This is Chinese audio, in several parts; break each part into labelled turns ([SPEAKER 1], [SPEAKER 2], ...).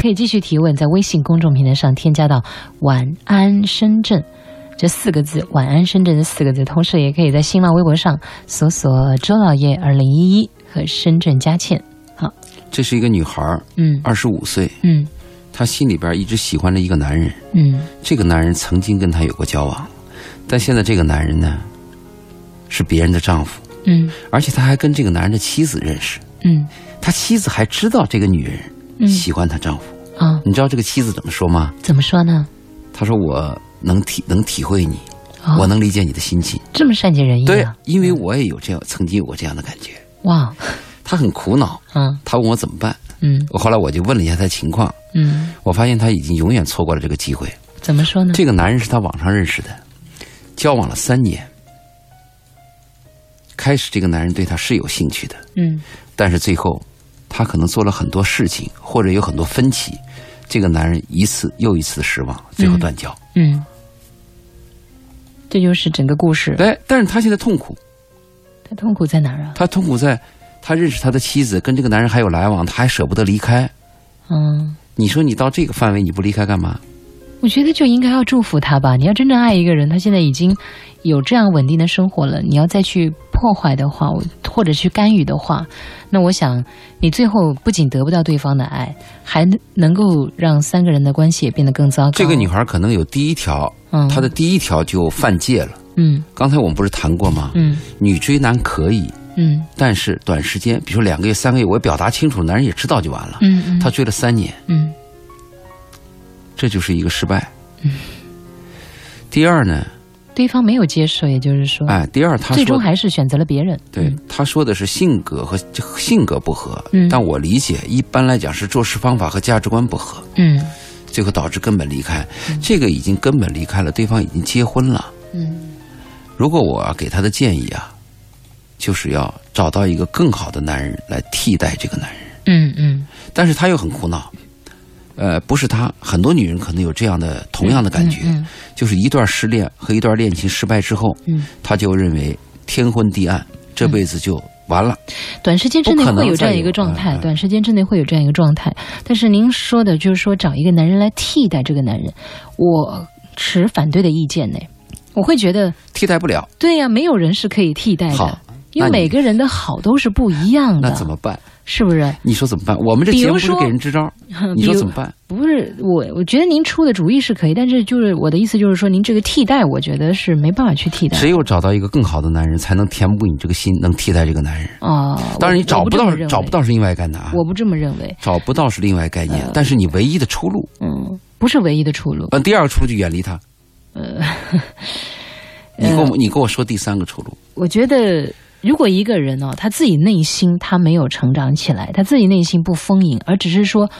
[SPEAKER 1] 可以继续提问，在微信公众平台上添加到“晚安深圳”这四个字，“晚安深圳”这四个字。同时，也可以在新浪微博上搜索“周老爷二零一一”和“深圳佳倩”。好，
[SPEAKER 2] 这是一个女孩儿，
[SPEAKER 1] 嗯。
[SPEAKER 2] 二十五岁，
[SPEAKER 1] 嗯。
[SPEAKER 2] 她心里边一直喜欢着一个男人，
[SPEAKER 1] 嗯。
[SPEAKER 2] 这个男人曾经跟她有过交往，但现在这个男人呢，是别人的丈夫，
[SPEAKER 1] 嗯。
[SPEAKER 2] 而且他还跟这个男人的妻子认识，
[SPEAKER 1] 嗯。
[SPEAKER 2] 他妻子还知道这个女人
[SPEAKER 1] 嗯
[SPEAKER 2] 喜欢她丈夫。
[SPEAKER 1] 啊，
[SPEAKER 2] 你知道这个妻子怎么说吗？
[SPEAKER 1] 怎么说呢？
[SPEAKER 2] 她说：“我能体能体会你，
[SPEAKER 1] 哦
[SPEAKER 2] 我能理解你的心情。
[SPEAKER 1] 这么善解人意
[SPEAKER 2] 对
[SPEAKER 1] 啊！，
[SPEAKER 2] 因为我也有这样曾经有过这样的感觉。
[SPEAKER 1] 哇，
[SPEAKER 2] 她很苦恼，
[SPEAKER 1] 嗯
[SPEAKER 2] 她问我怎么办。
[SPEAKER 1] 嗯
[SPEAKER 2] 我后来我就问了一下她情况，
[SPEAKER 1] 嗯，
[SPEAKER 2] 我发现她已经永远错过了这个机会。
[SPEAKER 1] 怎么说呢？
[SPEAKER 2] 这个男人是她网上认识的，交往了三年。开始这个男人对她是有兴趣的，
[SPEAKER 1] 嗯
[SPEAKER 2] 但是最后，她可能做了很多事情，或者有很多分歧，这个男人一次又一次的失望，最后断交。
[SPEAKER 1] 嗯，这就是整个故事。
[SPEAKER 2] 哎，但是他现在痛苦，
[SPEAKER 1] 他痛苦在哪儿啊？
[SPEAKER 2] 他痛苦在，他认识他的妻子，跟这个男人还有来往，他还舍不得离开。
[SPEAKER 1] 嗯。
[SPEAKER 2] 你说你到这个范围你不离开干嘛？
[SPEAKER 1] 我觉得就应该要祝福他吧。你要真正爱一个人，他现在已经有这样稳定的生活了，你要再去破坏的话，或者去干预的话，那我想你最后不仅得不到对方的爱，还能够让三个人的关系也变得更糟糕。
[SPEAKER 2] 这个女孩可能有第一条，
[SPEAKER 1] 嗯，
[SPEAKER 2] 她的第一条就犯戒了。
[SPEAKER 1] 嗯
[SPEAKER 2] 刚才我们不是谈过吗？
[SPEAKER 1] 嗯
[SPEAKER 2] 女追男可以，
[SPEAKER 1] 嗯
[SPEAKER 2] 但是短时间，比如说两个月、三个月，我表达清楚，男人也知道就完了。
[SPEAKER 1] 嗯嗯，
[SPEAKER 2] 她追了三年，
[SPEAKER 1] 嗯
[SPEAKER 2] 这就是一个失败。嗯第二呢，
[SPEAKER 1] 对方没有接受，也就是说，
[SPEAKER 2] 哎，第二他
[SPEAKER 1] 最终还是选择了别人。
[SPEAKER 2] 对
[SPEAKER 1] 嗯
[SPEAKER 2] 他说的是性格和性格不合，
[SPEAKER 1] 嗯
[SPEAKER 2] 但我理解一般来讲是做事方法和价值观不合，
[SPEAKER 1] 嗯
[SPEAKER 2] 最后导致根本离开。这个已经根本离开了，对方已经结婚了。
[SPEAKER 1] 嗯
[SPEAKER 2] 如果我给他的建议啊，就是要找到一个更好的男人来替代这个男人。
[SPEAKER 1] 嗯嗯
[SPEAKER 2] 但是他又很苦恼，呃，不是他，很多女人可能有这样的同样的感觉，
[SPEAKER 1] 嗯
[SPEAKER 2] 就是一段失恋和一段恋情失败之后，
[SPEAKER 1] 嗯，
[SPEAKER 2] 他就认为天昏地暗，这辈子就完了。
[SPEAKER 1] 短时间之内会有这样一个状态，短时间之内会有这样一个状态。但是您说的就是说找一个男人来替代这个男人，我持反对的意见呢。我会觉得，
[SPEAKER 2] 替代不了，
[SPEAKER 1] 对呀、没有人是可以替代的
[SPEAKER 2] 好，
[SPEAKER 1] 因为每个人的好都是不一样的。
[SPEAKER 2] 那怎么办？
[SPEAKER 1] 是不是？
[SPEAKER 2] 你说怎么办？我们这节目不是给人支招，你说怎么办？
[SPEAKER 1] 不是我，我觉得您出的主意是可以，但是就是我的意思就是说，您这个替代，我觉得是没办法去替代。
[SPEAKER 2] 只有找到一个更好的男人，才能填补你这个心，能替代这个男人。
[SPEAKER 1] 哦，
[SPEAKER 2] 当然，你找不到找不到是另外概念啊，
[SPEAKER 1] 我不这么认为。
[SPEAKER 2] 找不到是另外概念，但是你唯一的出路，
[SPEAKER 1] 嗯，不是唯一的出路。
[SPEAKER 2] 呃，第二个出路就远离他。呃你跟我 你跟我说第三个出路，
[SPEAKER 1] 我觉得，如果一个人哦，他自己内心他没有成长起来，他自己内心不丰盈，而只是说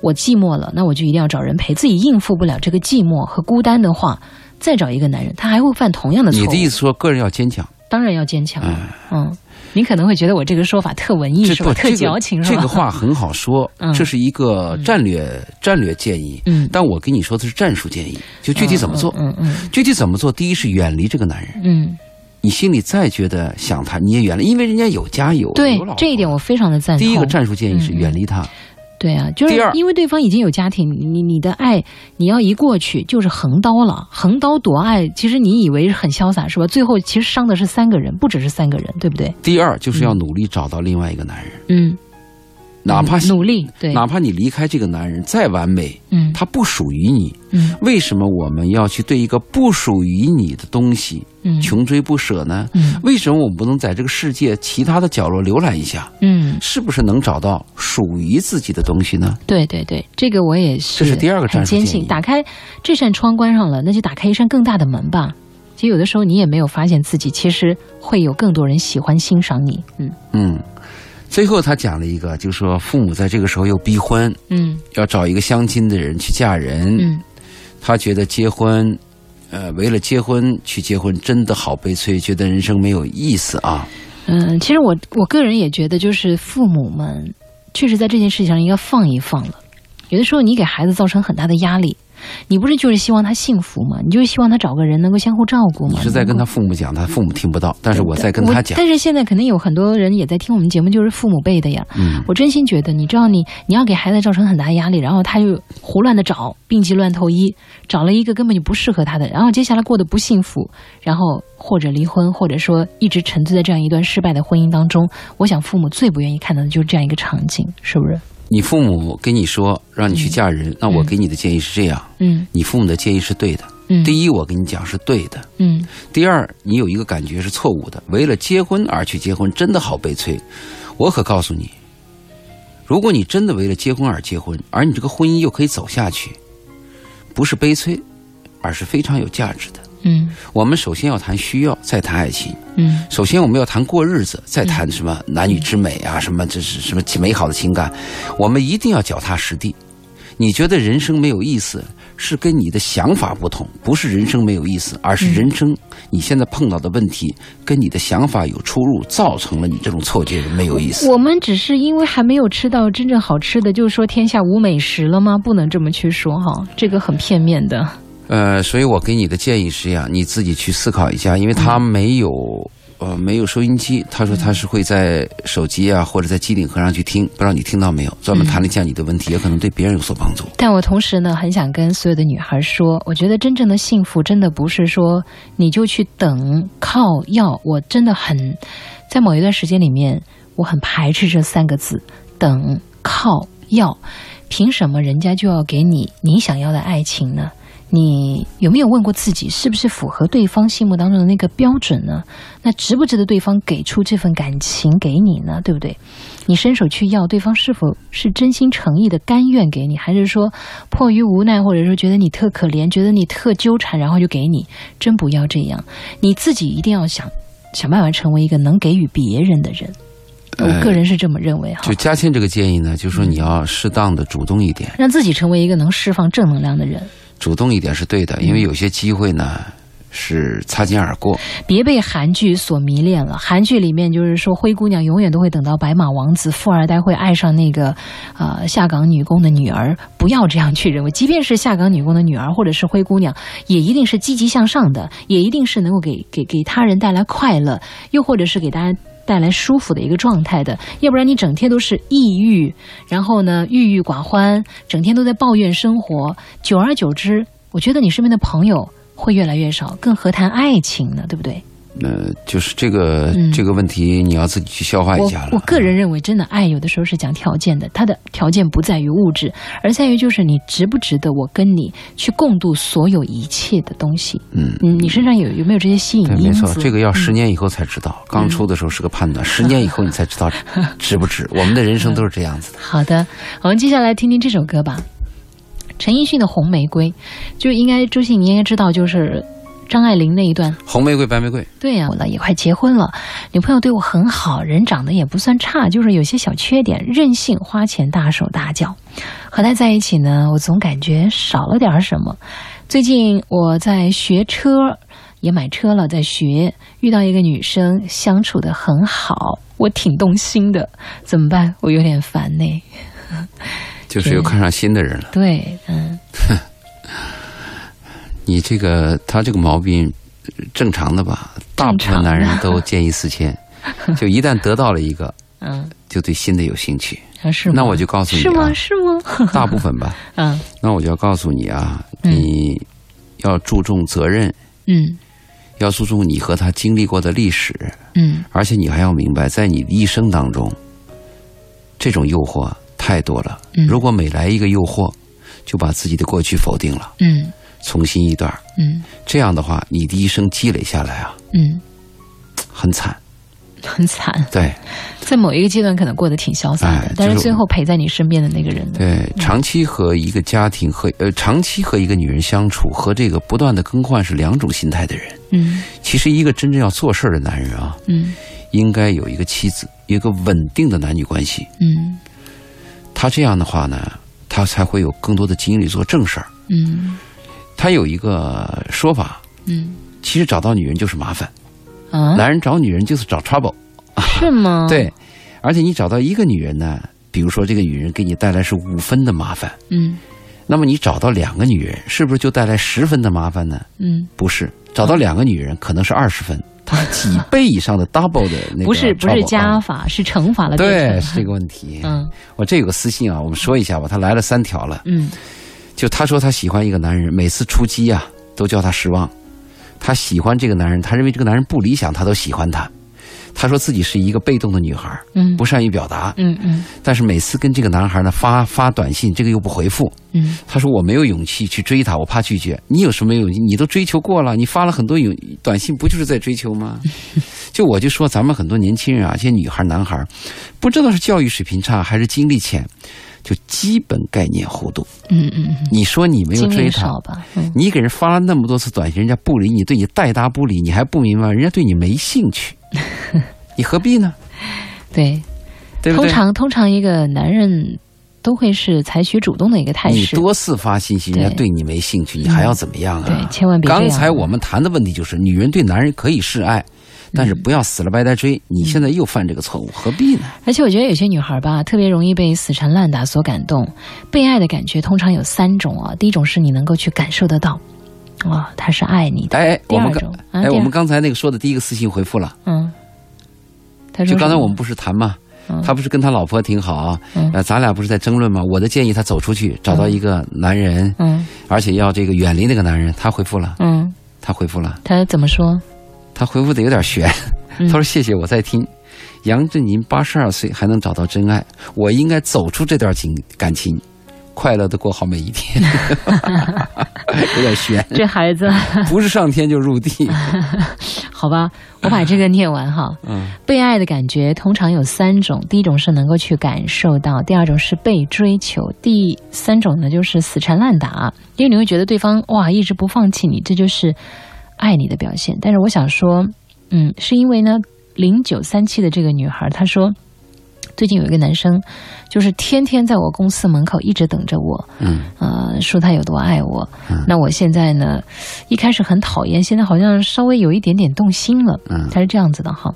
[SPEAKER 1] 我寂寞了，那我就一定要找人陪，自己应付不了这个寂寞和孤单的话，再找一个男人，他还会犯同样的错误。
[SPEAKER 2] 你的意思说个人要坚强，
[SPEAKER 1] 当然要坚强嗯，你可能会觉得我这个说法特文艺是吧？特矫情是吧？
[SPEAKER 2] 这个话很好说
[SPEAKER 1] 嗯，
[SPEAKER 2] 这是一个战略战略建议，
[SPEAKER 1] 嗯
[SPEAKER 2] 但我跟你说的是战术建议，就具体怎么做。
[SPEAKER 1] 嗯嗯
[SPEAKER 2] 具体怎么做？第一是远离这个男人，
[SPEAKER 1] 嗯，
[SPEAKER 2] 你心里再觉得想他，你也远离，因为人家有家有
[SPEAKER 1] 对
[SPEAKER 2] 有
[SPEAKER 1] 这一点我非常的赞同。
[SPEAKER 2] 第一个战术建议是远离他，
[SPEAKER 1] 对啊，就是因为对方已经有家庭，你你的爱你要一过去就是横刀了，横刀夺爱，其实你以为很潇洒是吧？最后其实伤的是三个人，不只是三个人，对不对？
[SPEAKER 2] 第二就是要努力找到另外一个男人，
[SPEAKER 1] 嗯，
[SPEAKER 2] 哪怕
[SPEAKER 1] 努力，对，
[SPEAKER 2] 哪怕你离开这个男人再完美，
[SPEAKER 1] 嗯
[SPEAKER 2] 他不属于你，
[SPEAKER 1] 嗯
[SPEAKER 2] 为什么我们要去对一个不属于你的东西
[SPEAKER 1] 嗯
[SPEAKER 2] 穷追不舍呢？
[SPEAKER 1] 嗯
[SPEAKER 2] 为什么我们不能在这个世界其他的角落浏览一下？
[SPEAKER 1] 嗯，
[SPEAKER 2] 是不是能找到属于自己的东西呢？
[SPEAKER 1] 对对对，这个我也是，
[SPEAKER 2] 这是第二个战
[SPEAKER 1] 很坚信，打开这扇窗关上了，那就打开一扇更大的门吧。其实有的时候你也没有发现自己，其实会有更多人喜欢欣赏你。嗯
[SPEAKER 2] 嗯，最后他讲了一个，就是说父母在这个时候又逼婚，
[SPEAKER 1] 嗯
[SPEAKER 2] 要找一个相亲的人去嫁人，
[SPEAKER 1] 嗯
[SPEAKER 2] 他觉得结婚，呃，为了结婚去结婚真的好悲催，觉得人生没有意思啊。
[SPEAKER 1] 嗯，其实我我个人也觉得，就是父母们确实在这件事情上应该放一放了。有的时候你给孩子造成很大的压力，你不是就是希望他幸福吗？你就是希望他找个人能够相互照顾吗？
[SPEAKER 2] 你是在跟他父母讲，他父母听不到，但是我在跟他讲。
[SPEAKER 1] 但是现在肯定有很多人也在听我们节目，就是父母辈的呀。
[SPEAKER 2] 嗯，
[SPEAKER 1] 我真心觉得，你知道，你你要给孩子造成很大压力，然后他就胡乱的找，病急乱投医，找了一个根本就不适合他的，然后接下来过得不幸福，然后或者离婚，或者说一直沉醉在这样一段失败的婚姻当中。我想父母最不愿意看到的就是这样一个场景，是不是？
[SPEAKER 2] 你父母跟你说让你去嫁人，那我给你的建议是这样：
[SPEAKER 1] 嗯
[SPEAKER 2] 你父母的建议是对的。
[SPEAKER 1] 嗯，
[SPEAKER 2] 第一，我跟你讲是对的；
[SPEAKER 1] 嗯
[SPEAKER 2] 第二，你有一个感觉是错误的，为了结婚而去结婚，真的好悲催。我可告诉你，如果你真的为了结婚而结婚，而你这个婚姻又可以走下去，不是悲催，而是非常有价值的。
[SPEAKER 1] 嗯
[SPEAKER 2] 我们首先要谈需要，再谈爱情。
[SPEAKER 1] 嗯
[SPEAKER 2] 首先我们要谈过日子，再谈什么男女之美啊，什么这是什么美好的情感，我们一定要脚踏实地。你觉得人生没有意思，是跟你的想法不同，不是人生没有意思，而是人生你现在碰到的问题跟你的想法有出入，造成了你这种错觉没有意思。
[SPEAKER 1] 我们只是因为还没有吃到真正好吃的，就说天下无美食了吗？不能这么去说哈，这个很片面的。
[SPEAKER 2] 呃，所以我给你的建议是这样，你自己去思考一下，因为他没有、呃没有收音机，他说他是会在手机啊或者在机顶盒上去听，不知道你听到没有？专门谈了一下你的问题，也可能对别人有所帮助。
[SPEAKER 1] 但我同时呢，很想跟所有的女孩说，我觉得真正的幸福，真的不是说你就去等靠要。我真的很，在某一段时间里面，我很排斥这三个字“等靠要”。凭什么人家就要给你你想要的爱情呢？你有没有问过自己，是不是符合对方心目当中的那个标准呢？那值不值得对方给出这份感情给你呢？对不对？你伸手去要，对方是否是真心诚意的甘愿给你，还是说迫于无奈，或者说觉得你特可怜，觉得你特纠缠，然后就给你？真不要这样，你自己一定要想想办法成为一个能给予别人的人。我个人是这么认为哈
[SPEAKER 2] 就，嘉倩这个建议呢，就是说你要适当的主动一点，
[SPEAKER 1] 让自己成为一个能释放正能量的人。
[SPEAKER 2] 主动一点是对的，因为有些机会呢是擦肩而过。
[SPEAKER 1] 别被韩剧所迷恋了。韩剧里面就是说，灰姑娘永远都会等到白马王子，富二代会爱上那个呃下岗女工的女儿。不要这样去认为，即便是下岗女工的女儿或者是灰姑娘，也一定是积极向上的，也一定是能够给给给他人带来快乐，又或者是给大家。带来舒服的一个状态的，要不然你整天都是抑郁，然后呢郁郁寡欢，整天都在抱怨生活，久而久之，我觉得你身边的朋友会越来越少，更何谈爱情呢？对不对？
[SPEAKER 2] 呃，就是这个、
[SPEAKER 1] 嗯
[SPEAKER 2] 这个问题，你要自己去消化一下了。
[SPEAKER 1] 我个人认为，真的爱有的时候是讲条件的，它的条件不在于物质，而在于就是你值不值得我跟你去共度所有一切的东西。
[SPEAKER 2] 嗯，
[SPEAKER 1] 嗯，你身上有有没有这些吸引
[SPEAKER 2] 对，
[SPEAKER 1] 因子？
[SPEAKER 2] 没错，这个要十年以后才知道。刚出的时候是个判断，十年以后你才知道值不值。我们的人生都是这样子的。
[SPEAKER 1] 好的，我们接下来听听这首歌吧。陈奕迅的《红玫瑰》，就应该周信你应该知道，就是张爱玲那一段。
[SPEAKER 2] 红玫瑰，白玫瑰，
[SPEAKER 1] 对呀、我呢也快结婚了，女朋友对我很好，人长得也不算差，就是有些小缺点，任性，花钱大手大脚。和她在一起呢，我总感觉少了点什么。最近我在学车，也买车了，在学，遇到一个女生，相处的很好，我挺动心的，怎么办？我有点烦呢。
[SPEAKER 2] 就是又看上新的人了。
[SPEAKER 1] 对，嗯
[SPEAKER 2] 你这个他这个毛病呃正常的吧？大部分男人都见异思迁，就一旦得到了一个，
[SPEAKER 1] 嗯，
[SPEAKER 2] 就对新的有兴趣。
[SPEAKER 1] 啊是吗？
[SPEAKER 2] 那我就告诉你
[SPEAKER 1] 是吗？
[SPEAKER 2] 啊，
[SPEAKER 1] 是吗？
[SPEAKER 2] 大部分吧。
[SPEAKER 1] 嗯
[SPEAKER 2] 那我就要告诉你啊，
[SPEAKER 1] 嗯
[SPEAKER 2] 你要注重责任，
[SPEAKER 1] 嗯
[SPEAKER 2] 要注重你和他经历过的历史，
[SPEAKER 1] 嗯
[SPEAKER 2] 而且你还要明白，在你的一生当中，这种诱惑太多了。
[SPEAKER 1] 嗯
[SPEAKER 2] 如果每来一个诱惑，就把自己的过去否定了，
[SPEAKER 1] 嗯
[SPEAKER 2] 重新一段，
[SPEAKER 1] 嗯
[SPEAKER 2] 这样的话，你的一生积累下来啊，
[SPEAKER 1] 嗯，
[SPEAKER 2] 很惨。
[SPEAKER 1] 很惨。
[SPEAKER 2] 对
[SPEAKER 1] 在某一个阶段可能过得挺潇洒的，但是最后陪在你身边的那个人呢？
[SPEAKER 2] 对，长期和一个家庭和呃，长期和一个女人相处，和这个不断的更换是两种心态的人。
[SPEAKER 1] 嗯
[SPEAKER 2] 其实，一个真正要做事儿的男人啊，
[SPEAKER 1] 嗯
[SPEAKER 2] 应该有一个妻子，一个稳定的男女关系。
[SPEAKER 1] 嗯
[SPEAKER 2] 他这样的话呢，他才会有更多的精力做正事儿。
[SPEAKER 1] 嗯
[SPEAKER 2] 他有一个说法，
[SPEAKER 1] 嗯
[SPEAKER 2] 其实找到女人就是麻烦，
[SPEAKER 1] 啊，
[SPEAKER 2] 男人找女人就是找 trouble。
[SPEAKER 1] 是吗？，
[SPEAKER 2] 对，而且你找到一个女人呢，比如说这个女人给你带来是五分的麻烦，
[SPEAKER 1] 嗯
[SPEAKER 2] 那么你找到两个女人，是不是就带来十分的麻烦呢？
[SPEAKER 1] 嗯，
[SPEAKER 2] 不是，找到两个女人可能是二十分，它几倍以上的 double 的那个
[SPEAKER 1] 不是不是加
[SPEAKER 2] 啊
[SPEAKER 1] 法，是乘法了。
[SPEAKER 2] 对，是这个问题。
[SPEAKER 1] 嗯
[SPEAKER 2] 我这有个私信啊，我们说一下吧。他来了三条了，
[SPEAKER 1] 嗯
[SPEAKER 2] 就她说她喜欢一个男人，每次出击啊都叫她失望。她喜欢这个男人，她认为这个男人不理想，她都喜欢他。她说自己是一个被动的女孩，
[SPEAKER 1] 嗯
[SPEAKER 2] 不善于表达，
[SPEAKER 1] 嗯嗯
[SPEAKER 2] 但是每次跟这个男孩呢发发短信，这个又不回复。
[SPEAKER 1] 嗯
[SPEAKER 2] 他说我没有勇气去追他，我怕拒绝。你有什么勇气？你都追求过了，你发了很多勇短信，不就是在追求吗？就我就说咱们很多年轻人啊，这些女孩男孩，不知道是教育水平差还是经历浅，就基本概念糊涂。
[SPEAKER 1] 嗯嗯嗯，
[SPEAKER 2] 你说你没有追他，
[SPEAKER 1] 吧？嗯
[SPEAKER 2] 你给人发了那么多次短信，人家不理你，对你带答不理，你还不明白，人家对你没兴趣，你何必呢？
[SPEAKER 1] 对，
[SPEAKER 2] 对对？
[SPEAKER 1] 通常通常一个男人都会是采取主动的一个态势。
[SPEAKER 2] 你多次发信息，人家
[SPEAKER 1] 对
[SPEAKER 2] 对你没兴趣，你还要怎么样啊？
[SPEAKER 1] 对，千万别。
[SPEAKER 2] 刚才我们谈的问题就是，女人对男人可以示爱，但
[SPEAKER 1] 嗯
[SPEAKER 2] 是不要死了白呆追。你现在又犯这个错误，何必呢？
[SPEAKER 1] 而且我觉得有些女孩吧，特别容易被死缠烂打所感动。被爱的感觉通常有三种啊，第一种是你能够去感受得到，哇、他是爱你的。
[SPEAKER 2] 哎，我们刚哎，我们刚才那个说的第一个私信回复了，
[SPEAKER 1] 嗯，
[SPEAKER 2] 就刚才我们不是谈吗？
[SPEAKER 1] 嗯
[SPEAKER 2] 他不是跟他老婆挺好，
[SPEAKER 1] 嗯
[SPEAKER 2] 呃，咱俩不是在争论吗？我的建议他走出去，找到一个男人，
[SPEAKER 1] 嗯
[SPEAKER 2] 而且要这个远离那个男人。他回复了，
[SPEAKER 1] 嗯，
[SPEAKER 2] 他回复了，
[SPEAKER 1] 他怎么说？
[SPEAKER 2] 他回复的有点悬，
[SPEAKER 1] 嗯
[SPEAKER 2] 他说谢谢我在听。杨振宁八十二岁还能找到真爱，我应该走出这段情感情，快乐的过好每一天。有点悬，
[SPEAKER 1] 这孩子，
[SPEAKER 2] 不是上天就入地。
[SPEAKER 1] 好吧，我把这个念完哈。
[SPEAKER 2] 嗯，
[SPEAKER 1] 被爱的感觉通常有三种，第一种是能够去感受到，第二种是被追求，第三种呢就是死缠烂打，因为你会觉得对方哇一直不放弃你，这就是爱你的表现。但是我想说，嗯，是因为呢，零九三七的这个女孩她说。最近有一个男生，就是天天在我公司门口一直等着我，
[SPEAKER 2] 嗯，
[SPEAKER 1] 呃，说他有多爱我。
[SPEAKER 2] 嗯
[SPEAKER 1] 那我现在呢，一开始很讨厌，现在好像稍微有一点点动心了。
[SPEAKER 2] 嗯
[SPEAKER 1] 他是这样子的哈。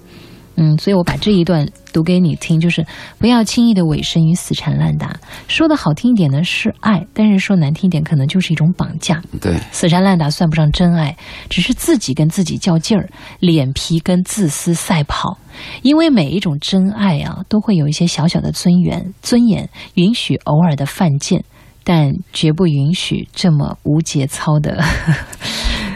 [SPEAKER 1] 嗯，所以我把这一段读给你听，就是不要轻易的委身于死缠烂打。说的好听一点呢是爱，但是说难听一点，可能就是一种绑架。
[SPEAKER 2] 对，
[SPEAKER 1] 死缠烂打算不上真爱，只是自己跟自己较劲儿，脸皮跟自私赛跑。因为每一种真爱啊，都会有一些小小的尊严，尊严允许偶尔的犯贱，但绝不允许这么无节操的。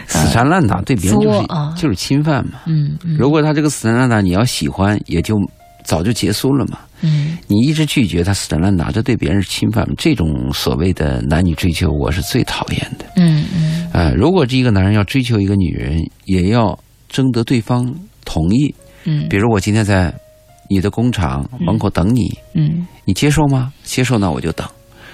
[SPEAKER 2] 死缠烂打对别人就是就是侵犯嘛。
[SPEAKER 1] 嗯嗯
[SPEAKER 2] 如果他这个死缠烂打你要喜欢，也就早就结束了嘛。
[SPEAKER 1] 嗯
[SPEAKER 2] 你一直拒绝他死缠烂打，这对别人是侵犯。这种所谓的男女追求，我是最讨厌的。
[SPEAKER 1] 嗯嗯
[SPEAKER 2] 呃，如果这一个男人要追求一个女人，也要征得对方同意。
[SPEAKER 1] 嗯
[SPEAKER 2] 比如我今天在你的工厂门口等你，
[SPEAKER 1] 嗯
[SPEAKER 2] 你接受吗？接受，那我就等。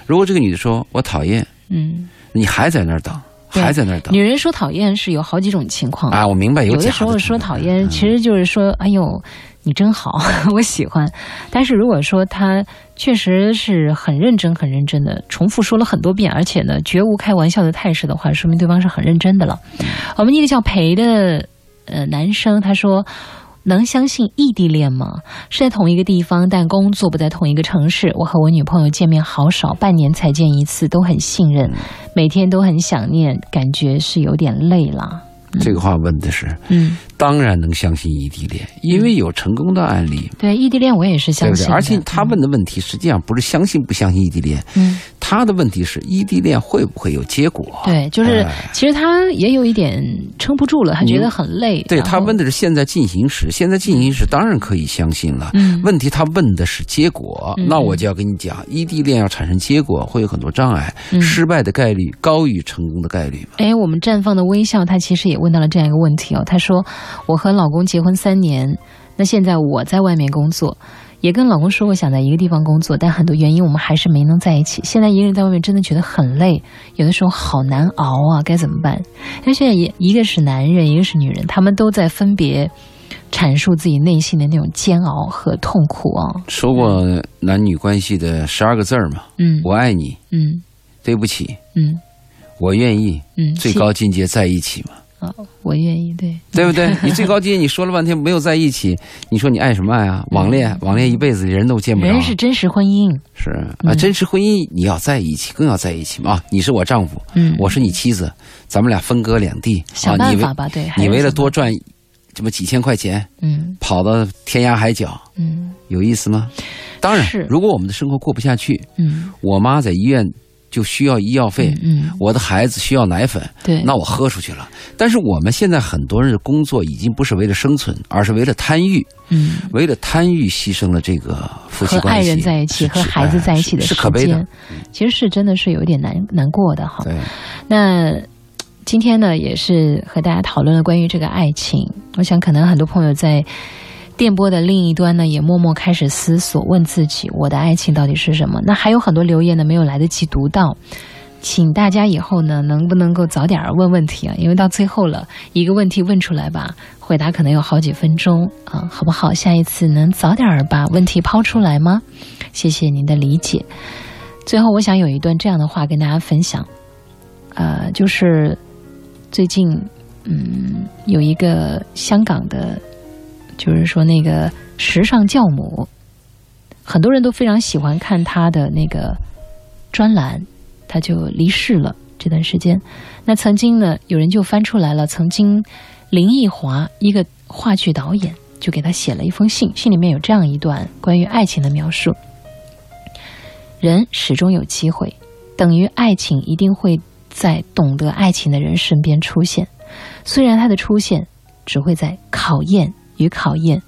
[SPEAKER 2] 如果这个女的说我讨厌，
[SPEAKER 1] 嗯，
[SPEAKER 2] 你还在那儿等，
[SPEAKER 1] 对
[SPEAKER 2] 还在那儿等
[SPEAKER 1] 女人说讨厌是有好几种情况
[SPEAKER 2] 啊！我明白有
[SPEAKER 1] 的时候说讨厌，
[SPEAKER 2] 嗯
[SPEAKER 1] 其实就是说，哎呦，你真好，我喜欢。但是如果说他确实是很认真、很认真的，重复说了很多遍，而且呢，绝无开玩笑的态势的话，说明对方是很认真的了。我们一个叫裴的呃男生，他说。能相信异地恋吗？是在同一个地方，但工作不在同一个城市。我和我女朋友见面好少，半年才见一次，都很信任，每天都很想念，感觉是有点累了。
[SPEAKER 2] 这个话问的是，
[SPEAKER 1] 嗯，
[SPEAKER 2] 当然能相信异地恋，因为有成功的案例，
[SPEAKER 1] 对，异地恋我也是？相信的。
[SPEAKER 2] 而且他问的问题实际上不是相信不相信异地恋，
[SPEAKER 1] 嗯，
[SPEAKER 2] 他的问题是异地恋会不会有结果？
[SPEAKER 1] 对，就是
[SPEAKER 2] 哎
[SPEAKER 1] 其实他也有一点撑不住了，他觉得很累。
[SPEAKER 2] 对他问的是现在进行时，现在进行时当然可以相信了。
[SPEAKER 1] 嗯
[SPEAKER 2] 问题他问的是结果，
[SPEAKER 1] 嗯
[SPEAKER 2] 那我就要跟你讲，异地恋要产生结果会有很多障碍，
[SPEAKER 1] 嗯
[SPEAKER 2] 失败的概率高于成功的概率嘛。
[SPEAKER 1] 哎，我们绽放的微笑，他其实也问到了这样一个问题哦。他说：“我和老公结婚三年，那现在我在外面工作，也跟老公说过想在一个地方工作，但很多原因我们还是没能在一起。现在一个人在外面真的觉得很累，有的时候好难熬啊，该怎么办？那现在一一个是男人，一个是女人，他们都在分别阐述自己内心的那种煎熬和痛苦啊。
[SPEAKER 2] 说过男女关系的十二个字儿嘛，
[SPEAKER 1] 嗯
[SPEAKER 2] 我爱你，
[SPEAKER 1] 嗯
[SPEAKER 2] 对不起，
[SPEAKER 1] 嗯
[SPEAKER 2] 我愿意，
[SPEAKER 1] 嗯，
[SPEAKER 2] 最高境界在一起嘛。
[SPEAKER 1] 啊，我愿意，对，
[SPEAKER 2] 对不对？你最高阶，你说了半天没有在一起，你说你爱什么爱啊？网恋，网恋一辈子人都见不着。
[SPEAKER 1] 人是真实婚姻，
[SPEAKER 2] 是啊，真实婚姻你要在一起，更要在一起嘛。啊，你是我丈夫，
[SPEAKER 1] 嗯，
[SPEAKER 2] 我是你妻子，咱们俩分隔两地，
[SPEAKER 1] 想办法吧，对。
[SPEAKER 2] 你为了多赚这么几千块钱，
[SPEAKER 1] 嗯，
[SPEAKER 2] 跑到天涯海角，
[SPEAKER 1] 嗯，
[SPEAKER 2] 有意思吗？当然，如果我们的生活过不下去，
[SPEAKER 1] 嗯，
[SPEAKER 2] 我妈在医院。就需要医药费，
[SPEAKER 1] 嗯，
[SPEAKER 2] 我的孩子需要奶粉，
[SPEAKER 1] 对，
[SPEAKER 2] 那我喝出去了。但是我们现在很多人的工作已经不是为了生存，而是为了贪欲，
[SPEAKER 1] 嗯，
[SPEAKER 2] 为了贪欲牺牲了这个夫妻关
[SPEAKER 1] 系，和爱人在一起，和孩子在一起的
[SPEAKER 2] 时间，
[SPEAKER 1] 其实是真的是有点难难过的哈。
[SPEAKER 2] 对，
[SPEAKER 1] 那今天呢，也是和大家讨论了关于这个爱情，我想可能很多朋友在。电波的另一端呢，也默默开始思索，问自己：我的爱情到底是什么？那还有很多留言呢，没有来得及读到，请大家以后呢，能不能够早点问问题啊？因为到最后了，一个问题问出来吧，回答可能有好几分钟啊，好不好？下一次能早点把问题抛出来吗？谢谢您的理解。最后，我想有一段这样的话跟大家分享，呃，就是最近，嗯，有一个香港的。就是说，那个时尚教母，很多人都非常喜欢看她的那个专栏，她就离世了这段时间。那曾经呢，有人就翻出来了，曾经林奕华一个话剧导演就给他写了一封信，信里面有这样一段关于爱情的描述：人始终有机会，等于爱情一定会在懂得爱情的人身边出现，虽然他的出现只会在考验。与考验，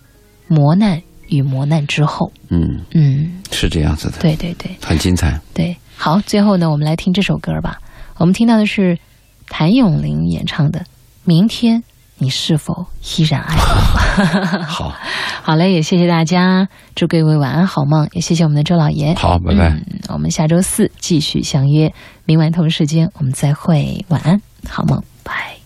[SPEAKER 1] 磨难与磨难之后，
[SPEAKER 2] 嗯
[SPEAKER 1] 嗯，
[SPEAKER 2] 是这样子的，
[SPEAKER 1] 对对对，
[SPEAKER 2] 很精彩。
[SPEAKER 1] 对，好，最后呢，我们来听这首歌吧。我们听到的是谭咏麟演唱的《明天你是否依然爱我》。
[SPEAKER 2] 好，
[SPEAKER 1] 好嘞，也谢谢大家，祝各位晚安好梦，也谢谢我们的周老爷。
[SPEAKER 2] 好，拜拜。
[SPEAKER 1] 我们下周四继续相约，明晚同时间我们再会，晚安好梦，拜。